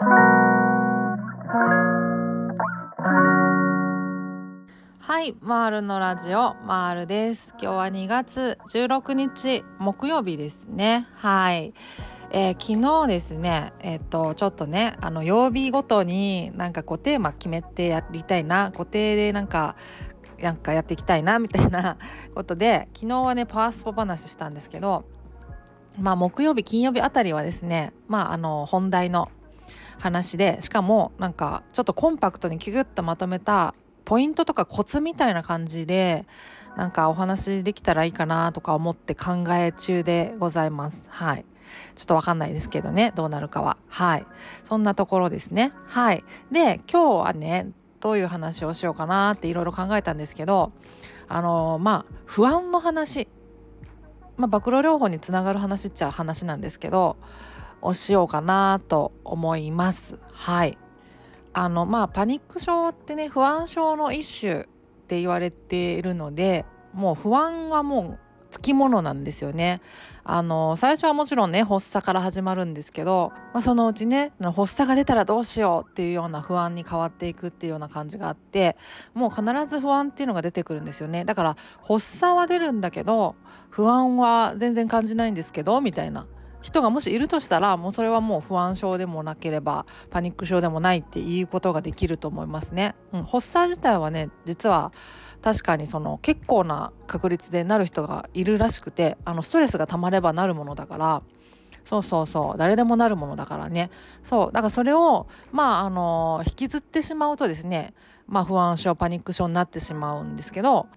はい、マールのラジオマールです。今日は2月16日木曜日ですね。はい。えー、昨日ですね、えっ、とちょっとねあの曜日ごとになんかこうテーマ決めてやりたいな固定でなんかなんかやっていきたいなみたいな ことで昨日はねパワースポ話したんですけどまあ木曜日金曜日あたりはですねまああの本題の話で。しかもなんかちょっとコンパクトにキュッとまとめたポイントとかコツみたいな感じでなんかお話できたらいいかなとか思って考え中でございます。はい。ちょっとわかんないですけどね。どうなるかは。はい。そんなところですね。はい。で今日はねどういう話をしようかなっていろいろ考えたんですけどあのまあ不安の話。まあ暴露療法につながる話っちゃ話なんですけどをしようかなと思います。はい。あのまあパニック症ってね不安症の一種って言われているのでもう不安はもうつきものなんですよね。あの最初はもちろんね発作から始まるんですけど、まあ、そのうちね発作が出たらどうしようっていうような不安に変わっていくっていうような感じがあってもう必ず不安っていうのが出てくるんですよね。だから発作は出るんだけど不安は全然感じないんですけどみたいな。人がもしいるとしたらもうそれはもう不安症でもなければパニック症でもないっていうことができると思いますね。うん、発作自体はね実は確かにその結構な確率でなる人がいるらしくてあのストレスがたまればなるものだからそうそうそう誰でもなるものだからねそうだからそれをまああの引きずってしまうとですねまあ不安症パニック症になってしまうんですけど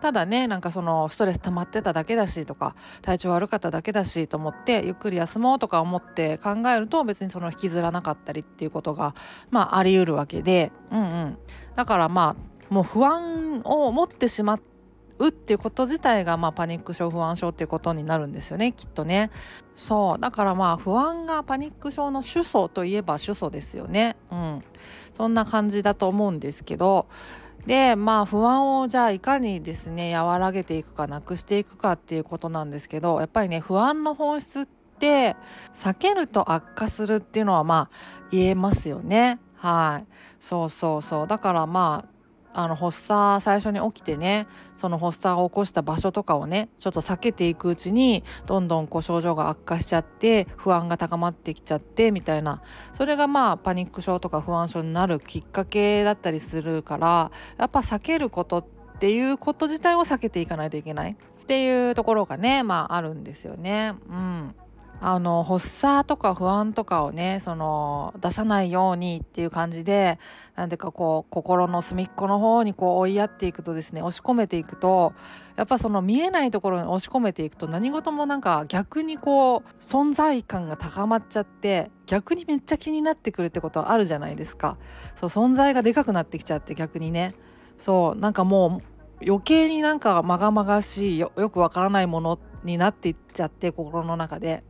ただねなんかそのストレス溜まってただけだしとか体調悪かっただけだしと思ってゆっくり休もうとか思って考えると別にその引きずらなかったりっていうことがまああり得るわけで。うんうん。だからまあもう不安を持ってしまってうっていうこと自体がまあパニック症不安症っていうことになるんですよねきっとね。そうだからまあ不安がパニック症の主訴といえば主訴ですよね。うん。そんな感じだと思うんですけど。でまあ不安をじゃあいかにですね和らげていくかなくしていくかっていうことなんですけどやっぱりね不安の本質って避けると悪化するっていうのはまあ言えますよね。はい。そうそうそう。だからまああの発作最初に起きてねその発作を起こした場所とかをねちょっと避けていくうちにどんどんこう症状が悪化しちゃって不安が高まってきちゃってみたいなそれがまあパニック症とか不安症になるきっかけだったりするからやっぱ避けることっていうこと自体を避けていかないといけないっていうところがねまああるんですよね。うんあの発作とか不安とかをねその出さないようにっていう感じでなんでかこう心の隅っこの方にこう追いやっていくとですね押し込めていくとやっぱその見えないところに押し込めていくと何事もなんか逆にこう存在感が高まっちゃって逆にめっちゃ気になってくるってことはあるじゃないですか。そう存在がでかくなってきちゃって逆にね。そうなんかもう余計になんかまがまがしいよくわからないものになっていっちゃって心の中で。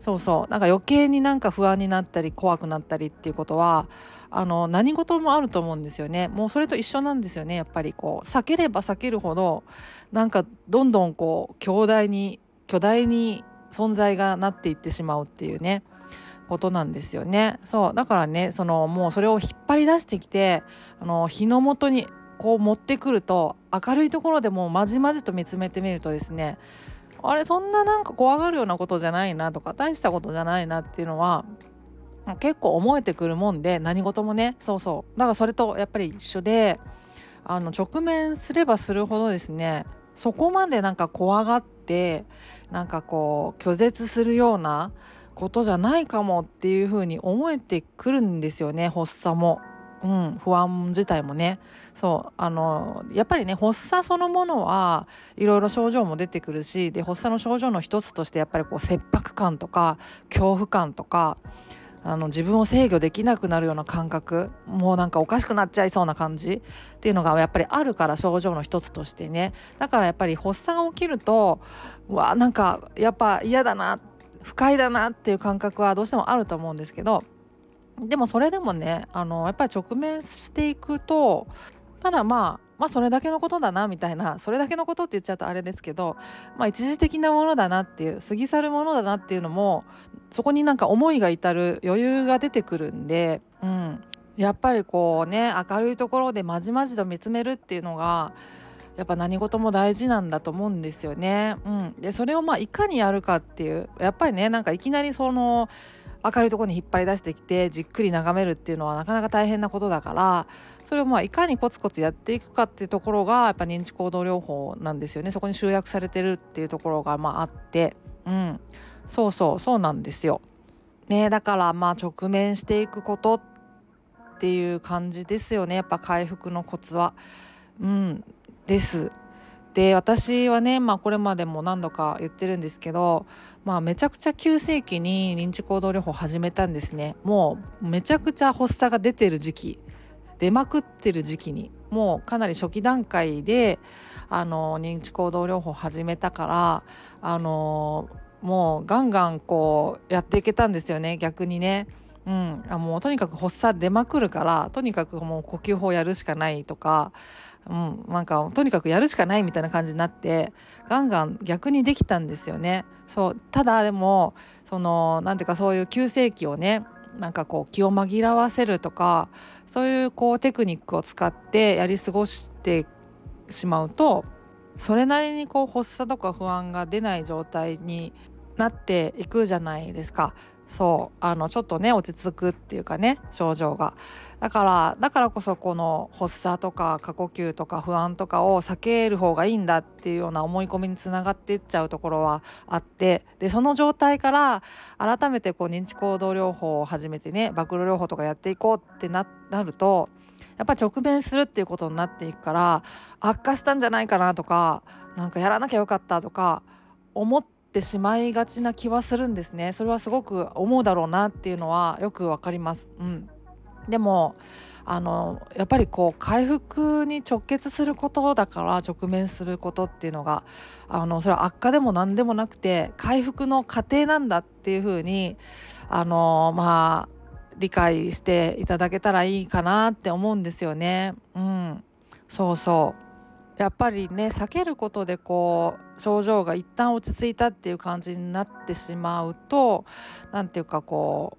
そうそう。なんか余計になんか不安になったり怖くなったりっていうことはあの何事もあると思うんですよね。もうそれと一緒なんですよね。やっぱりこう避ければ避けるほどなんかどんどんこう強大に巨大に存在がなっていってしまうっていうねことなんですよね。そう。だからねそのもうそれを引っ張り出してきてあの日の元にこう持ってくると明るいところでもうまじまじと見つめてみるとですねあれそんななんか怖がるようなことじゃないなとか大したことじゃないなっていうのは結構思えてくるもんで何事もねそうそうだからそれとやっぱり一緒であの直面すればするほどですねそこまでなんか怖がってなんかこう拒絶するようなことじゃないかもっていうふうに思えてくるんですよね発作も。うん、不安自体もね。そうあのやっぱりね発作そのものはいろいろ症状も出てくるしで発作の症状の一つとしてやっぱりこう切迫感とか恐怖感とかあの自分を制御できなくなるような感覚もうなんかおかしくなっちゃいそうな感じっていうのがやっぱりあるから症状の一つとしてね。だからやっぱり発作が起きるとわなんかやっぱ嫌だな不快だなっていう感覚はどうしてもあると思うんですけどでもそれでもねあのやっぱり直面していくとただまあまあそれだけのことだなみたいなそれだけのことって言っちゃうとあれですけどまあ一時的なものだなっていう過ぎ去るものだなっていうのもそこになんか思いが至る余裕が出てくるんで、うん、やっぱりこうね明るいところでまじまじと見つめるっていうのがやっぱ何事も大事なんだと思うんですよね。うん、でそれをまあいかにやるかっていうやっぱりねなんかいきなりその明るいところに引っ張り出してきてじっくり眺めるっていうのはなかなか大変なことだからそれをまあいかにコツコツやっていくかっていうところがやっぱ認知行動療法なんですよねそこに集約されてるっていうところがまああってうんそうそうそうなんですよ。ねだからまあ直面していくことっていう感じですよねやっぱ回復のコツは。うんです。で私はね、まあ、これまでも何度か言ってるんですけど、まあ、めちゃくちゃ急性期に認知行動療法始めたんですねもうめちゃくちゃ発作が出てる時期出まくってる時期にもうかなり初期段階であの認知行動療法始めたからあのもうガンガンこうやっていけたんですよね逆にね。うん、あもうとにかく発作出まくるからとにかくもう呼吸法やるしかないとかうん、なんかとにかくやるしかないみたいな感じになってガンガン逆にできたんですよね。そうただでもそのなんていうかそういう急性期をねなんかこう気を紛らわせるとかそういうこうテクニックを使ってやり過ごしてしまうとそれなりにこう発作とか不安が出ない状態になっていくじゃないですか。そうあのちょっとね落ち着くっていうかね症状が。だからだからこそこの発作とか過呼吸とか不安とかを避ける方がいいんだっていうような思い込みにつながっていっちゃうところはあってでその状態から改めてこう認知行動療法を始めてね暴露療法とかやっていこうってなるとやっぱ直面するっていうことになっていくから悪化したんじゃないかなとかなんかやらなきゃよかったとか思ってってしまいがちな気はするんですねそれはすごく思うだろうなっていうのはよくわかります。うん、でもあのやっぱりこう回復に直結することだから直面することっていうのがあのそれは悪化でも何でもなくて回復の過程なんだっていうふうにあのまあ理解していただけたらいいかなって思うんですよね。うん、そうそうやっぱりね避けることでこう症状が一旦落ち着いたっていう感じになってしまうと何て言うかこ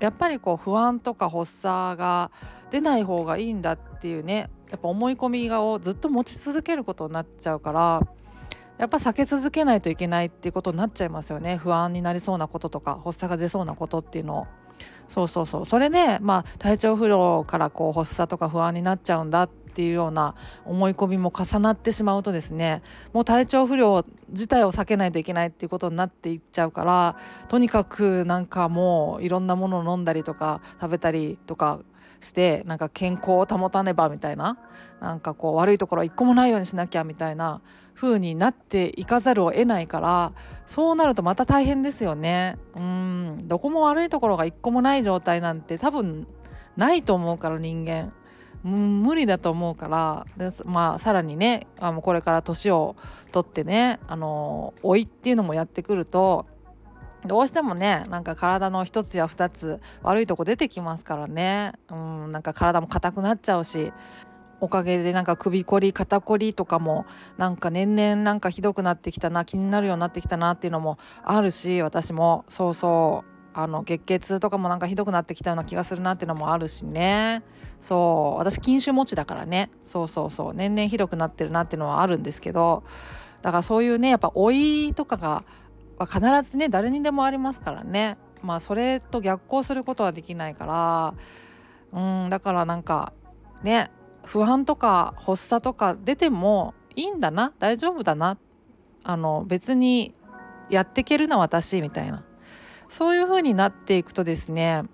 うやっぱりこう不安とか発作が出ない方がいいんだっていうねやっぱ思い込みをずっと持ち続けることになっちゃうからやっぱ避け続けないといけないっていうことになっちゃいますよね不安になりそうなこととか発作が出そうなことっていうのを。そうそうそうそれで、まあ、体調不良からこう発作とか不安になっちゃうんだってっていうような思い込みも重なってしまうとですねもう体調不良自体を避けないといけないっていうことになっていっちゃうからとにかくなんかもういろんなものを飲んだりとか食べたりとかしてなんか健康を保たねばみたいななんかこう悪いところ一個もないようにしなきゃみたいな風になっていかざるを得ないからそうなるとまた大変ですよね。うんどこも悪いところが一個もない状態なんて多分ないと思うから人間。無理だと思うからまあさらにねあのこれから年を取ってねあの老いっていうのもやってくるとどうしてもねなんか体の一つや二つ悪いとこ出てきますからね。うんなんか体も硬くなっちゃうしおかげでなんか首こり肩こりとかもなんか年々なんかひどくなってきたな気になるようになってきたなっていうのもあるし私も。そうそう。あの月経痛とかもなんかひどくなってきたような気がするなっていうのもあるしね。そう。私禁酒持ちだからね。そうそうそう。年々ひどくなってるなっていうのはあるんですけど。だからそういうねやっぱ老いとかが必ずね誰にでもありますからね。まあそれと逆行することはできないから。うんだからなんかね不安とか発作とか出てもいいんだな。大丈夫だな。あの別にやっていけるな私みたいな。そういう風になっていくとですね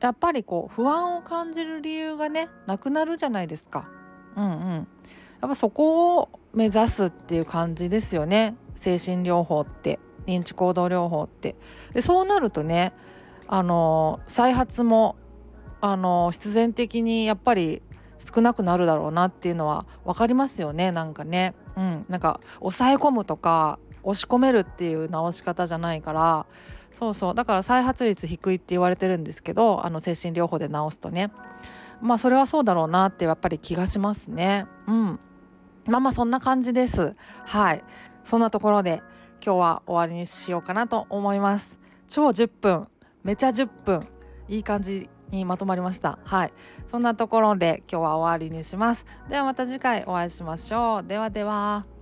やっぱりこう不安を感じる理由がねなくなるじゃないですか。うんうん、やっぱそこを目指すっていう感じですよね精神療法って認知行動療法って。でそうなるとねあの再発もあの必然的にやっぱり少なくなるだろうなっていうのは分かりますよねなんかね。うん、なんか抑え込むとか押し込めるっていう治し方じゃないからそうそう。だから再発率低いって言われてるんですけどあの精神療法で治すとね。まあそれはそうだろうなってやっぱり気がしますね。うん。まあまあそんな感じです。はい。そんなところで今日は終わりにしようかなと思います。超10分。めちゃ10分。いい感じにまとまりました。はい。そんなところで今日は終わりにします。ではまた次回お会いしましょう。ではでは。